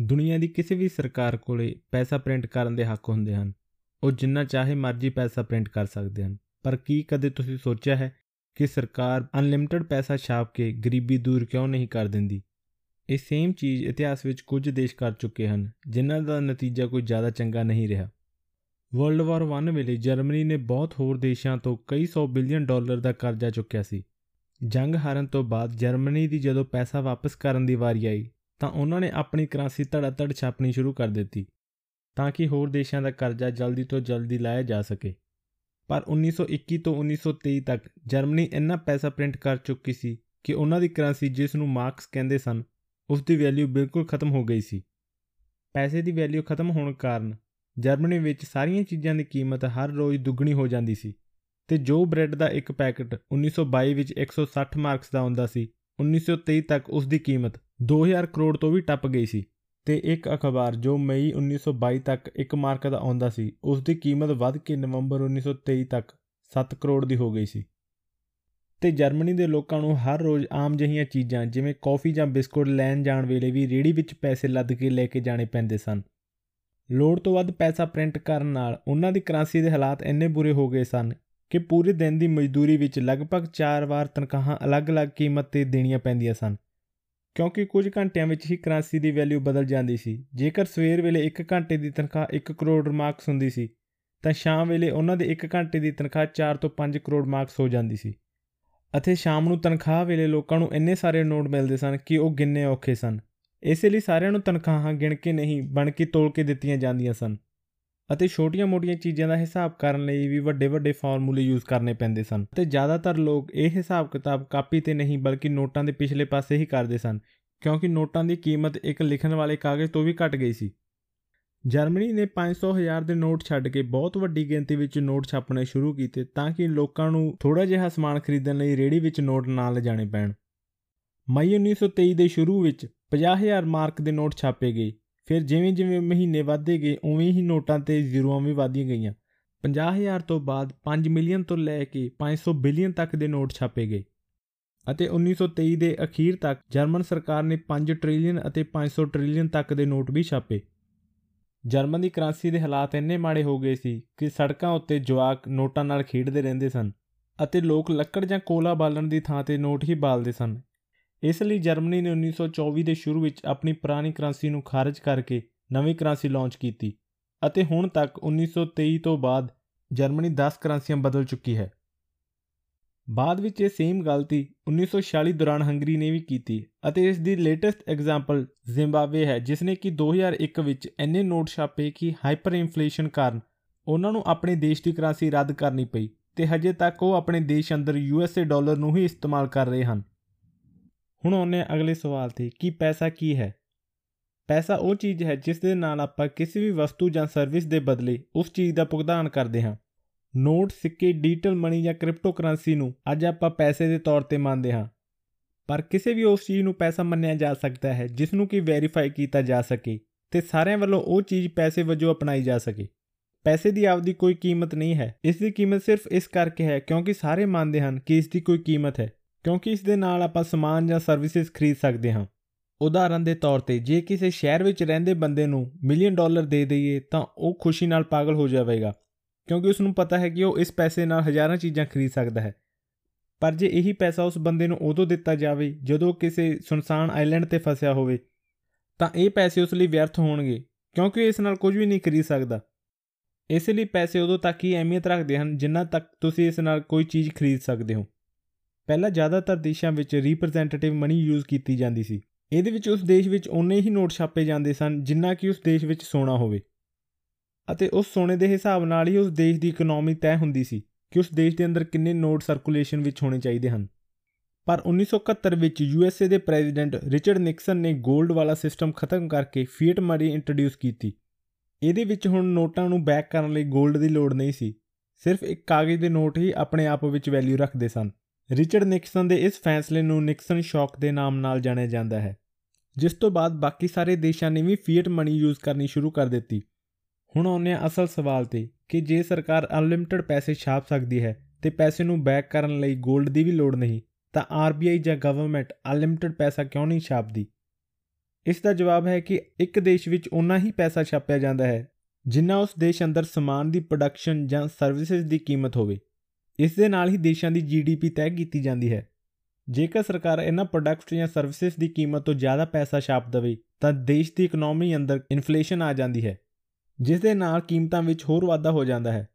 ਦੁਨੀਆ ਦੀ ਕਿਸੇ ਵੀ ਸਰਕਾਰ ਕੋਲੇ ਪੈਸਾ ਪ੍ਰਿੰਟ ਕਰਨ ਦੇ ਹੱਕ ਹੁੰਦੇ ਹਨ। ਉਹ ਜਿੰਨਾ ਚਾਹੇ ਮਰਜ਼ੀ ਪੈਸਾ ਪ੍ਰਿੰਟ ਕਰ ਸਕਦੇ ਹਨ। ਪਰ ਕੀ ਕਦੇ ਤੁਸੀਂ ਸੋਚਿਆ ਹੈ ਕਿ ਸਰਕਾਰ ਅਨਲਿਮਟਿਡ ਪੈਸਾ ਛਾਪ ਕੇ ਗਰੀਬੀ ਦੂਰ ਕਿਉਂ ਨਹੀਂ ਕਰ ਦਿੰਦੀ? ਇਹ ਸੇਮ ਚੀਜ਼ ਇਤਿਹਾਸ ਵਿੱਚ ਕੁਝ ਦੇਸ਼ ਕਰ ਚੁੱਕੇ ਹਨ, ਜਿਨ੍ਹਾਂ ਦਾ ਨਤੀਜਾ ਕੋਈ ਜ਼ਿਆਦਾ ਚੰਗਾ ਨਹੀਂ ਰਿਹਾ। ਵਰਲਡ ਵਾਰ 1 ਵੇਲੇ ਜਰਮਨੀ ਨੇ ਬਹੁਤ ਹੋਰ ਦੇਸ਼ਾਂ ਤੋਂ ਕਈ 100 ਬਿਲੀਅਨ ਡਾਲਰ ਦਾ ਕਰਜ਼ਾ ਚੁੱਕਿਆ ਸੀ। ਜੰਗ ਹਾਰਨ ਤੋਂ ਬਾਅਦ ਜਰਮਨੀ ਦੀ ਜਦੋਂ ਪੈਸਾ ਵਾਪਸ ਕਰਨ ਦੀ ਵਾਰੀ ਆਈ ਤਾਂ ਉਹਨਾਂ ਨੇ ਆਪਣੀ ਕਰੰਸੀ ਧੜਾ-ਧੜ ਛਾਪਣੀ ਸ਼ੁਰੂ ਕਰ ਦਿੱਤੀ ਤਾਂ ਕਿ ਹੋਰ ਦੇਸ਼ਾਂ ਦਾ ਕਰਜ਼ਾ ਜਲਦੀ ਤੋਂ ਜਲਦੀ ਲਾਇਆ ਜਾ ਸਕੇ। ਪਰ 1921 ਤੋਂ 1923 ਤੱਕ ਜਰਮਨੀ ਇੰਨਾ ਪੈਸਾ ਪ੍ਰਿੰਟ ਕਰ ਚੁੱਕੀ ਸੀ ਕਿ ਉਹਨਾਂ ਦੀ ਕਰੰਸੀ ਜਿਸ ਨੂੰ ਮਾਰਕਸ ਕਹਿੰਦੇ ਸਨ, ਉਸ ਦੀ ਵੈਲਿਊ ਬਿਲਕੁਲ ਖਤਮ ਹੋ ਗਈ ਸੀ। ਪੈਸੇ ਦੀ ਵੈਲਿਊ ਖਤਮ ਹੋਣ ਕਾਰਨ ਜਰਮਨੀ ਵਿੱਚ ਸਾਰੀਆਂ ਚੀਜ਼ਾਂ ਦੀ ਕੀਮਤ ਹਰ ਰੋਜ਼ ਦੁੱਗਣੀ ਹੋ ਜਾਂਦੀ ਸੀ ਤੇ ਜੋ ਬ੍ਰੈਡ ਦਾ ਇੱਕ ਪੈਕੇਟ 1922 ਵਿੱਚ 160 ਮਾਰਕਸ ਦਾ ਹੁੰਦਾ ਸੀ 1923 ਤੱਕ ਉਸ ਦੀ ਕੀਮਤ 2000 ਕਰੋੜ ਤੋਂ ਵੀ ਟੱਪ ਗਈ ਸੀ ਤੇ ਇੱਕ ਅਖਬਾਰ ਜੋ ਮਈ 1922 ਤੱਕ 1 ਮਾਰਕ ਦਾ ਆਉਂਦਾ ਸੀ ਉਸ ਦੀ ਕੀਮਤ ਵੱਧ ਕੇ ਨਵੰਬਰ 1923 ਤੱਕ 7 ਕਰੋੜ ਦੀ ਹੋ ਗਈ ਸੀ। ਤੇ ਜਰਮਨੀ ਦੇ ਲੋਕਾਂ ਨੂੰ ਹਰ ਰੋਜ਼ ਆਮ ਜਹੀਆਂ ਚੀਜ਼ਾਂ ਜਿਵੇਂ ਕੌਫੀ ਜਾਂ ਬਿਸਕੁਟ ਲੈਣ ਜਾਣ ਵੇਲੇ ਵੀ ਰੇੜੀ ਵਿੱਚ ਪੈਸੇ ਲੱਦ ਕੇ ਲੈ ਕੇ ਜਾਣੇ ਪੈਂਦੇ ਸਨ। ਲੋੜ ਤੋਂ ਵੱਧ ਪੈਸਾ ਪ੍ਰਿੰਟ ਕਰਨ ਨਾਲ ਉਹਨਾਂ ਦੀ ਕਰੰਸੀ ਦੇ ਹਾਲਾਤ ਇੰਨੇ ਬੁਰੇ ਹੋ ਗਏ ਸਨ ਕਿ ਪੂਰੇ ਦਿਨ ਦੀ ਮਜ਼ਦੂਰੀ ਵਿੱਚ ਲਗਭਗ 4 ਵਾਰ ਤਨਖਾਹਾਂ ਅਲੱਗ-ਅਲੱਗ ਕੀਮਤ ਤੇ ਦੇਣੀਆਂ ਪੈਂਦੀਆਂ ਸਨ। ਕਿਉਂਕਿ ਕੁਝ ਘੰਟਿਆਂ ਵਿੱਚ ਹੀ ਕਰੰਸੀ ਦੀ ਵੈਲਿਊ ਬਦਲ ਜਾਂਦੀ ਸੀ। ਜੇਕਰ ਸਵੇਰ ਵੇਲੇ 1 ਘੰਟੇ ਦੀ ਤਨਖਾਹ 1 ਕਰੋੜ ਮਾਰਕਸ ਹੁੰਦੀ ਸੀ, ਤਾਂ ਸ਼ਾਮ ਵੇਲੇ ਉਹਨਾਂ ਦੇ 1 ਘੰਟੇ ਦੀ ਤਨਖਾਹ 4 ਤੋਂ 5 ਕਰੋੜ ਮਾਰਕਸ ਹੋ ਜਾਂਦੀ ਸੀ। ਅਤੇ ਸ਼ਾਮ ਨੂੰ ਤਨਖਾਹ ਵੇਲੇ ਲੋਕਾਂ ਨੂੰ ਇੰਨੇ ਸਾਰੇ ਨੋਟ ਮਿਲਦੇ ਸਨ ਕਿ ਉਹ ਗਿਣਨੇ ਔਖੇ ਸਨ। ਇਸੇ ਲਈ ਸਾਰਿਆਂ ਨੂੰ ਤਨਖਾਹਾਂ ਗਿਣ ਕੇ ਨਹੀਂ, ਬਣ ਕੇ ਤੋਲ ਕੇ ਦਿੱਤੀਆਂ ਜਾਂਦੀਆਂ ਸਨ। ਅਤੇ ਛੋਟੀਆਂ-ਮੋਟੀਆਂ ਚੀਜ਼ਾਂ ਦਾ ਹਿਸਾਬ ਕਰਨ ਲਈ ਵੀ ਵੱਡੇ-ਵੱਡੇ ਫਾਰਮੂਲੇ ਯੂਜ਼ ਕਰਨੇ ਪੈਂਦੇ ਸਨ ਤੇ ਜ਼ਿਆਦਾਤਰ ਲੋਕ ਇਹ ਹਿਸਾਬ ਕਿਤਾਬ ਕਾਪੀ ਤੇ ਨਹੀਂ ਬਲਕਿ ਨੋਟਾਂ ਦੇ ਪਿਛਲੇ ਪਾਸੇ ਹੀ ਕਰਦੇ ਸਨ, ਕਿਉਂਕਿ ਨੋਟਾਂ ਦੀ ਕੀਮਤ ਇੱਕ ਲਿਖਣ ਵਾਲੇ ਕਾਗਜ਼ ਤੋਂ ਵੀ ਘਟ ਗਈ ਸੀ। ਜਰਮਨੀ ਨੇ 500 ਹਜ਼ਾਰ ਦੇ ਨੋਟ ਛੱਡ ਕੇ ਬਹੁਤ ਵੱਡੀ ਗਿਣਤੀ ਵਿੱਚ ਨੋਟ ਛਾਪਣੇ ਸ਼ੁਰੂ ਕੀਤੇ ਤਾਂ ਕਿ ਲੋਕਾਂ ਨੂੰ ਥੋੜਾ ਜਿਹਾ ਸਮਾਨ ਖਰੀਦਣ ਲਈ ਰੇੜੀ ਵਿੱਚ ਨੋਟ ਨਾ ਲਿਜਾਣੇ ਪੈਣ। ਮਈ 1923 ਦੇ ਸ਼ੁਰੂ ਵਿੱਚ 50000 ਮਾਰਕ ਦੇ ਨੋਟ ਛਾਪੇ ਗਏ। ਫਿਰ ਜਿਵੇਂ-ਜਿਵੇਂ ਮਹੀਨੇ ਵਧਦੇ ਗਏ, ਉਵੇਂ ਹੀ ਨੋਟਾਂ ਤੇ ਜ਼ੀਰੋਆਂ ਵੀ ਵਧਦੀਆਂ ਗਈਆਂ। 50000 ਤੋਂ ਬਾਅਦ 5 ਮਿਲੀਅਨ ਤੋਂ ਲੈ ਕੇ 500 ਬਿਲੀਅਨ ਤੱਕ ਦੇ ਨੋਟ ਛਾਪੇ ਗਏ। ਅਤੇ 1923 ਦੇ ਅਖੀਰ ਤੱਕ ਜਰਮਨ ਸਰਕਾਰ ਨੇ 5 ਟ੍ਰਿਲੀਅਨ ਅਤੇ 500 ਟ੍ਰਿਲੀਅਨ ਤੱਕ ਦੇ ਨੋਟ ਵੀ ਛਾਪੇ। ਜਰਮਨ ਦੀ ਕਰੰਸੀ ਦੇ ਹਾਲਾਤ ਇੰਨੇ ਮਾੜੇ ਹੋ ਗਏ ਸੀ ਕਿ ਸੜਕਾਂ ਉੱਤੇ ਜਵਾਕ ਨੋਟਾਂ ਨਾਲ ਖੇਡਦੇ ਰਹਿੰਦੇ ਸਨ ਅਤੇ ਲੋਕ ਲੱਕੜ ਜਾਂ ਕੋਲਾ ਬਾਲਣ ਦੀ ਥਾਂ ਤੇ ਨੋਟ ਹੀ ਬਾਲਦੇ ਸਨ। ਇਸ ਲਈ ਜਰਮਨੀ ਨੇ 1924 ਦੇ ਸ਼ੁਰੂ ਵਿੱਚ ਆਪਣੀ ਪੁਰਾਣੀ ਕਰੰਸੀ ਨੂੰ ਖਾਰਜ ਕਰਕੇ ਨਵੀਂ ਕਰੰਸੀ ਲਾਂਚ ਕੀਤੀ ਅਤੇ ਹੁਣ ਤੱਕ 1923 ਤੋਂ ਬਾਅਦ ਜਰਮਨੀ 10 ਕਰੰਸੀਆਂ ਬਦਲ ਚੁੱਕੀ ਹੈ। ਬਾਅਦ ਵਿੱਚ ਇਹ ਸੇਮ ਗਲਤੀ 1946 ਦੌਰਾਨ ਹੰਗਰੀ ਨੇ ਵੀ ਕੀਤੀ ਅਤੇ ਇਸ ਦੀ ਲੇਟੈਸਟ ਐਗਜ਼ਾਮਪਲ ਜ਼ਿੰਬਾਬਵੇ ਹੈ ਜਿਸ ਨੇ ਕਿ 2001 ਵਿੱਚ ਇੰਨੇ ਨੋਟ ਛਾਪੇ ਕਿ ਹਾਈਪਰ ਇਨਫਲੇਸ਼ਨ ਕਾਰਨ ਉਹਨਾਂ ਨੂੰ ਆਪਣੇ ਦੇਸ਼ ਦੀ ਕਰੰਸੀ ਰੱਦ ਕਰਨੀ ਪਈ ਤੇ ਹਜੇ ਤੱਕ ਉਹ ਆਪਣੇ ਦੇਸ਼ ਅੰਦਰ ਯੂਐਸਏ ਡਾਲਰ ਨੂੰ ਹੀ ਇਸਤੇਮਾਲ ਕਰ ਰਹੇ ਹਨ। ਹੁਣ ਆਉਂਦੇ ਅਗਲੇ ਸਵਾਲ ਤੇ ਕਿ ਪੈਸਾ ਕੀ ਹੈ? ਪੈਸਾ ਉਹ ਚੀਜ਼ ਹੈ ਜਿਸ ਦੇ ਨਾਲ ਆਪਾਂ ਕਿਸੇ ਵੀ ਵਸਤੂ ਜਾਂ ਸਰਵਿਸ ਦੇ ਬਦਲੇ ਉਸ ਚੀਜ਼ ਦਾ ਭੁਗਤਾਨ ਕਰਦੇ ਹਾਂ। ਨੋਟ, ਸਿੱਕੇ ਡਿਜੀਟਲ ਮਨੀ ਜਾਂ ਕ੍ਰਿਪਟੋ ਕਰੰਸੀ ਨੂੰ ਅੱਜ ਆਪਾਂ ਪੈਸੇ ਦੇ ਤੌਰ ਤੇ ਮੰਨਦੇ ਹਾਂ। ਪਰ ਕਿਸੇ ਵੀ ਉਸ ਚੀਜ਼ ਨੂੰ ਪੈਸਾ ਮੰਨਿਆ ਜਾ ਸਕਦਾ ਹੈ ਜਿਸ ਨੂੰ ਕਿ ਵੈਰੀਫਾਈ ਕੀਤਾ ਜਾ ਸਕੇ ਤੇ ਸਾਰਿਆਂ ਵੱਲੋਂ ਉਹ ਚੀਜ਼ ਪੈਸੇ ਵਜੋਂ ਅਪਣਾਈ ਜਾ ਸਕੇ। ਪੈਸੇ ਦੀ ਆਪਦੀ ਕੋਈ ਕੀਮਤ ਨਹੀਂ ਹੈ। ਇਸ ਦੀ ਕੀਮਤ ਸਿਰਫ ਇਸ ਕਰਕੇ ਹੈ ਕਿਉਂਕਿ ਸਾਰੇ ਮੰਨਦੇ ਹਨ ਕਿ ਇਸ ਦੀ ਕੋਈ ਕੀਮਤ ਹੈ। ਕਿਉਂਕਿ ਇਸ ਦੇ ਨਾਲ ਆਪਾਂ ਸਮਾਨ ਜਾਂ ਸਰਵਿਸਿਜ਼ ਖਰੀਦ ਸਕਦੇ ਹਾਂ। ਉਦਾਹਰਨ ਦੇ ਤੌਰ ਤੇ ਜੇ ਕਿਸੇ ਸ਼ਹਿਰ ਵਿੱਚ ਰਹਿੰਦੇ ਬੰਦੇ ਨੂੰ ਮਿਲੀਅਨ ਡਾਲਰ ਦੇ ਦਈਏ, ਤਾਂ ਉਹ ਖੁਸ਼ੀ ਨਾਲ ਪਾਗਲ ਹੋ ਜਾਵੇਗਾ। ਕਿਉਂਕਿ ਉਸ ਨੂੰ ਪਤਾ ਹੈ ਕਿ ਉਹ ਇਸ ਪੈਸੇ ਨਾਲ ਹਜ਼ਾਰਾਂ ਚੀਜ਼ਾਂ ਖਰੀਦ ਸਕਦਾ ਹੈ। ਪਰ ਜੇ ਇਹੀ ਪੈਸਾ ਉਸ ਬੰਦੇ ਨੂੰ ਉਦੋਂ ਦਿੱਤਾ ਜਾਵੇ, ਜਦੋਂ ਕਿਸੇ ਸੁਨਸਾਨ ਆਈਲੈਂਡ ਤੇ ਫਸਿਆ ਹੋਵੇ, ਤਾਂ ਇਹ ਪੈਸੇ ਉਸ ਲਈ ਵਿਅਰਥ ਹੋਣਗੇ, ਕਿਉਂਕਿ ਇਸ ਨਾਲ ਕੁਝ ਵੀ ਨਹੀਂ ਖਰੀਦ ਸਕਦਾ। ਇਸ ਲਈ ਪੈਸੇ ਉਦੋਂ ਤੱਕ ਹੀ ਅਹਿਮੀਅਤ ਰੱਖਦੇ ਹਨ ਜਿੰਨਾ ਤੱਕ ਤੁਸੀਂ ਇਸ ਨਾਲ ਕੋਈ ਚੀਜ਼ ਖਰੀਦ ਸਕਦੇ ਹੋ। ਪਹਿਲਾਂ ਜ਼ਿਆਦਾਤਰ ਦੇਸ਼ਾਂ ਵਿੱਚ ਰਿਪਰੈਜ਼ੈਂਟੇਟਿਵ ਮਨੀ ਯੂਜ਼ ਕੀਤੀ ਜਾਂਦੀ ਸੀ। ਇਹਦੇ ਵਿੱਚ ਉਸ ਦੇਸ਼ ਵਿੱਚ ਓਨੇ ਹੀ ਨੋਟ ਛਾਪੇ ਜਾਂਦੇ ਸਨ, ਜਿੰਨਾ ਕਿ ਉਸ ਦੇਸ਼ ਵਿੱਚ ਸੋਨਾ ਹੋਵੇ। ਅਤੇ ਉਸ ਸੋਨੇ ਦੇ ਹਿਸਾਬ ਨਾਲ ਹੀ ਉਸ ਦੇਸ਼ ਦੀ ਇਕਨੋਮੀ ਤੈਅ ਹੁੰਦੀ ਸੀ ਕਿ ਉਸ ਦੇਸ਼ ਦੇ ਅੰਦਰ ਕਿੰਨੇ ਨੋਟ ਸਰਕੂਲੇਸ਼ਨ ਵਿੱਚ ਹੋਣੇ ਚਾਹੀਦੇ ਹਨ। ਪਰ 1971 ਵਿੱਚ ਯੂਐਸਏ ਦੇ ਪ੍ਰੈਜ਼ੀਡੈਂਟ ਰਿਚਰਡ ਨਿਕਸਨ ਨੇ 골ਡ ਵਾਲਾ ਸਿਸਟਮ ਖਤਮ ਕਰਕੇ ਫੀਟ ਮਨੀ ਇੰਟਰੋਡਿਊਸ ਕੀਤੀ। ਇਹਦੇ ਵਿੱਚ ਹੁਣ ਨੋਟਾਂ ਨੂੰ ਬੈਕ ਕਰਨ ਲਈ 골ਡ ਦੀ ਲੋੜ ਨਹੀਂ ਸੀ। ਸਿਰਫ ਇੱਕ ਕਾਗਜ਼ ਦੇ ਨੋਟ ਹੀ ਆਪਣੇ ਆਪ ਵਿੱਚ ਵੈਲਿਊ ਰੱਖਦੇ ਸਨ। ਰਿਚਰਡ ਨਿਕਸਨ ਦੇ ਇਸ ਫੈਸਲੇ ਨੂੰ ਨਿਕਸਨ ਸ਼ੌਕ ਦੇ ਨਾਮ ਨਾਲ ਜਾਣਿਆ ਜਾਂਦਾ ਹੈ, ਜਿਸ ਤੋਂ ਬਾਅਦ ਬਾਕੀ ਸਾਰੇ ਦੇਸ਼ਾਂ ਨੇ ਵੀ ਫੀਟ ਮਨੀ ਯੂਜ਼ ਕਰਨੀ ਸ਼ੁਰੂ ਕਰ ਦਿੱਤੀ। ਹੁਣ ਆਉਂਦੇ ਆ ਅਸਲ ਸਵਾਲ ਤੇ ਕਿ ਜੇ ਸਰਕਾਰ ਅਨਲਿਮਟਿਡ ਪੈਸੇ ਛਾਪ ਸਕਦੀ ਹੈ ਤੇ ਪੈਸੇ ਨੂੰ ਬੈਕ ਕਰਨ ਲਈ 골ਡ ਦੀ ਵੀ ਲੋੜ ਨਹੀਂ, ਤਾਂ ਆਰਬੀਆਈ ਜਾਂ ਗਵਰਨਮੈਂਟ ਅਨਲਿਮਟਿਡ ਪੈਸਾ ਕਿਉਂ ਨਹੀਂ ਛਾਪਦੀ? ਇਸ ਦਾ ਜਵਾਬ ਹੈ ਕਿ ਇੱਕ ਦੇਸ਼ ਵਿੱਚ ਉਨਾ ਹੀ ਪੈਸਾ ਛਾਪਿਆ ਜਾਂਦਾ ਹੈ ਜਿੰਨਾ ਉਸ ਦੇਸ਼ ਅੰਦਰ ਸਮਾਨ ਦੀ ਪ੍ਰੋਡਕਸ਼ਨ ਜਾਂ ਸਰਵਿਸਿਜ਼ ਦੀ ਕੀਮਤ ਹੋਵੇ। ਇਸ ਦੇ ਨਾਲ ਹੀ ਦੇਸ਼ਾਂ ਦੀ ਜੀਡੀਪੀ ਤੈਅ ਕੀਤੀ ਜਾਂਦੀ ਹੈ। ਜੇਕਰ ਸਰਕਾਰ ਇਹਨਾਂ ਪ੍ਰੋਡਕਟਸ ਜਾਂ ਸਰਵਿਸਿਜ਼ ਦੀ ਕੀਮਤ ਤੋਂ ਜ਼ਿਆਦਾ ਪੈਸਾ ਛਾਪ ਦੇਵੇ, ਤਾਂ ਦੇਸ਼ ਦੀ ਇਕਨੋਮੀ ਅੰਦਰ ਇਨਫਲੇਸ਼ਨ ਆ ਜਾਂਦੀ ਹੈ, ਜਿਸ ਦੇ ਨਾਲ ਕੀਮਤਾਂ ਵਿੱਚ ਹੋਰ ਵਾਧਾ ਹੋ ਜਾਂਦਾ ਹੈ।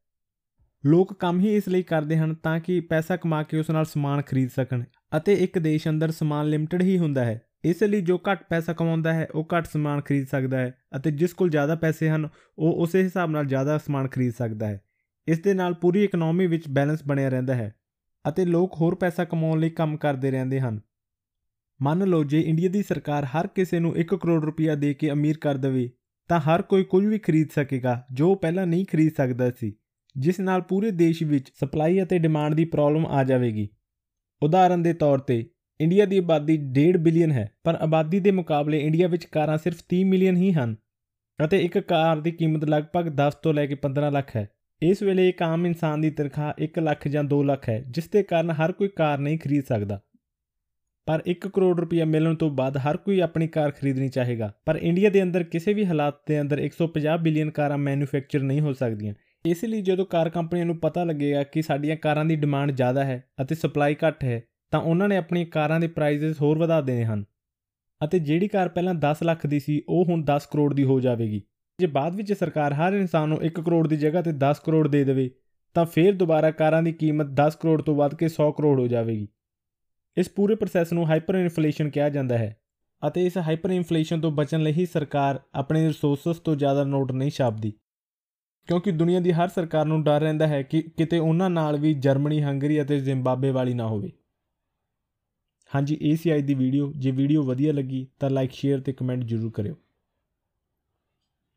ਲੋਕ ਕੰਮ ਹੀ ਇਸ ਲਈ ਕਰਦੇ ਹਨ ਤਾਂ ਕਿ ਪੈਸਾ ਕਮਾ ਕੇ ਉਸ ਨਾਲ ਸਮਾਨ ਖਰੀਦ ਸਕਣ ਅਤੇ ਇੱਕ ਦੇਸ਼ ਅੰਦਰ ਸਮਾਨ ਲਿਮਟਿਡ ਹੀ ਹੁੰਦਾ ਹੈ। ਇਸ ਲਈ ਜੋ ਘੱਟ ਪੈਸਾ ਕਮਾਉਂਦਾ ਹੈ, ਉਹ ਘੱਟ ਸਮਾਨ ਖਰੀਦ ਸਕਦਾ ਹੈ ਅਤੇ ਜਿਸ ਕੋਲ ਜ਼ਿਆਦਾ ਪੈਸੇ ਹਨ, ਉਹ ਉਸੇ ਹਿਸਾਬ ਨਾਲ ਜ਼ਿਆਦਾ ਸਮਾਨ ਖਰੀਦ ਸਕਦਾ ਹੈ। ਇਸ ਦੇ ਨਾਲ ਪੂਰੀ ਇਕਨੋਮੀ ਵਿੱਚ ਬੈਲੈਂਸ ਬਣਿਆ ਰਹਿੰਦਾ ਹੈ ਅਤੇ ਲੋਕ ਹੋਰ ਪੈਸਾ ਕਮਾਉਣ ਲਈ ਕੰਮ ਕਰਦੇ ਰਹਿੰਦੇ ਹਨ। ਮੰਨ ਲਓ, ਜੇ ਇੰਡੀਆ ਦੀ ਸਰਕਾਰ ਹਰ ਕਿਸੇ ਨੂੰ 1 ਕਰੋੜ ਰੁਪਇਆ ਦੇ ਕੇ ਅਮੀਰ ਕਰ ਦੇਵੇ, ਤਾਂ ਹਰ ਕੋਈ ਕੁਝ ਵੀ ਖਰੀਦ ਸਕੇਗਾ ਜੋ ਪਹਿਲਾਂ ਨਹੀਂ ਖਰੀਦ ਸਕਦਾ ਸੀ, ਜਿਸ ਨਾਲ ਪੂਰੇ ਦੇਸ਼ ਵਿੱਚ ਸਪਲਾਈ ਅਤੇ ਡਿਮਾਂਡ ਦੀ ਪ੍ਰੋਬਲਮ ਆ ਜਾਵੇਗੀ। ਉਦਾਹਰਨ ਦੇ ਤੌਰ ਤੇ, ਇੰਡੀਆ ਦੀ ਆਬਾਦੀ 1.5 ਬਿਲੀਅਨ ਹੈ, ਪਰ ਆਬਾਦੀ ਦੇ ਮੁਕਾਬਲੇ ਇੰਡੀਆ ਵਿੱਚ ਕਾਰਾਂ ਸਿਰਫ 30 ਮਿਲੀਅਨ ਹੀ ਹਨ ਅਤੇ ਇੱਕ ਕਾਰ ਦੀ ਕੀਮਤ ਲਗਭਗ 10 ਤੋਂ ਲੈ ਕੇ 15 ਲੱਖ ਹੈ। ਇਸ ਵੇਲੇ ਇੱਕ ਆਮ ਇਨਸਾਨ ਦੀ ਤਨਖਾਹ 1 ਲੱਖ ਜਾਂ 2 ਲੱਖ ਹੈ, ਜਿਸ ਦੇ ਕਾਰਨ ਹਰ ਕੋਈ ਕਾਰ ਨਹੀਂ ਖਰੀਦ ਸਕਦਾ। ਪਰ 1 ਕਰੋੜ ਰੁਪਇਆ ਮਿਲਣ ਤੋਂ ਬਾਅਦ ਹਰ ਕੋਈ ਆਪਣੀ ਕਾਰ ਖਰੀਦਣੀ ਚਾਹੇਗਾ। ਪਰ ਇੰਡੀਆ ਦੇ ਅੰਦਰ ਕਿਸੇ ਵੀ ਹਾਲਾਤ ਦੇ ਅੰਦਰ 150 ਬਿਲੀਅਨ ਕਾਰਾਂ ਮੈਨੂਫੈਕਚਰ ਨਹੀਂ ਹੋ ਸਕਦੀਆਂ। ਇਸ ਲਈ ਜਦੋਂ ਕਾਰ ਕੰਪਨੀਆਂ ਨੂੰ ਪਤਾ ਲੱਗੇਗਾ ਕਿ ਸਾਡੀਆਂ ਕਾਰਾਂ ਦੀ ਡਿਮਾਂਡ ਜ਼ਿਆਦਾ ਹੈ ਅਤੇ ਸਪਲਾਈ ਘੱਟ ਹੈ, ਤਾਂ ਉਹਨਾਂ ਨੇ ਆਪਣੀਆਂ ਕਾਰਾਂ ਦੇ ਪ੍ਰਾਈਸਸ ਹੋਰ ਵਧਾ ਦੇਣੇ ਹਨ। ਅਤੇ ਜਿਹੜੀ ਕਾਰ ਪਹਿਲਾਂ 10 ਲੱਖ ਦੀ ਸੀ, ਉਹ ਹੁਣ 10 ਕਰੋੜ ਦੀ ਹੋ ਜਾਵੇਗੀ। ਜੇ ਬਾਅਦ ਵਿੱਚ ਸਰਕਾਰ ਹਰ ਇਨਸਾਨ ਨੂੰ 1 ਕਰੋੜ ਦੀ ਜਗ੍ਹਾ ਤੇ 10 ਕਰੋੜ ਦੇ ਦੇਵੇ, ਤਾਂ ਫਿਰ ਦੁਬਾਰਾ ਕਾਰਾਂ ਦੀ ਕੀਮਤ 10 ਕਰੋੜ ਤੋਂ ਵੱਧ ਕੇ 100 ਕਰੋੜ ਹੋ ਜਾਵੇਗੀ। ਇਸ ਪੂਰੇ ਪ੍ਰੋਸੈਸ ਨੂੰ ਹਾਈਪਰ ਇਨਫਲੇਸ਼ਨ ਕਿਹਾ ਜਾਂਦਾ ਹੈ ਅਤੇ ਇਸ ਹਾਈਪਰ ਇਨਫਲੇਸ਼ਨ ਤੋਂ ਬਚਣ ਲਈ ਹੀ ਸਰਕਾਰ ਆਪਣੇ ਰਿਸੋਰਸਸ ਤੋਂ ਜ਼ਿਆਦਾ ਨੋਟ ਨਹੀਂ ਛਾਪਦੀ। ਕਿਉਂਕਿ ਦੁਨੀਆ ਦੀ ਹਰ ਸਰਕਾਰ ਨੂੰ ਡਰ ਰਹਿੰਦਾ ਹੈ ਕਿ ਕਿਤੇ ਉਹਨਾਂ ਨਾਲ ਵੀ ਜਰਮਨੀ, ਹੰਗਰੀ ਅਤੇ ਜ਼ਿੰਬਾਬਵੇ ਵਾਲੀ ਨਾ ਹੋਵੇ। ਹਾਂਜੀ, ਇਹ ਸੀ ਅੱਜ ਦੀ ਵੀਡੀਓ। ਜੇ ਵੀਡੀਓ ਵਧੀਆ ਲੱਗੀ ਤਾਂ ਲਾਈਕ, ਸ਼ੇਅਰ ਤੇ ਕਮੈਂਟ ਜ਼ਰੂਰ ਕਰਿਓ।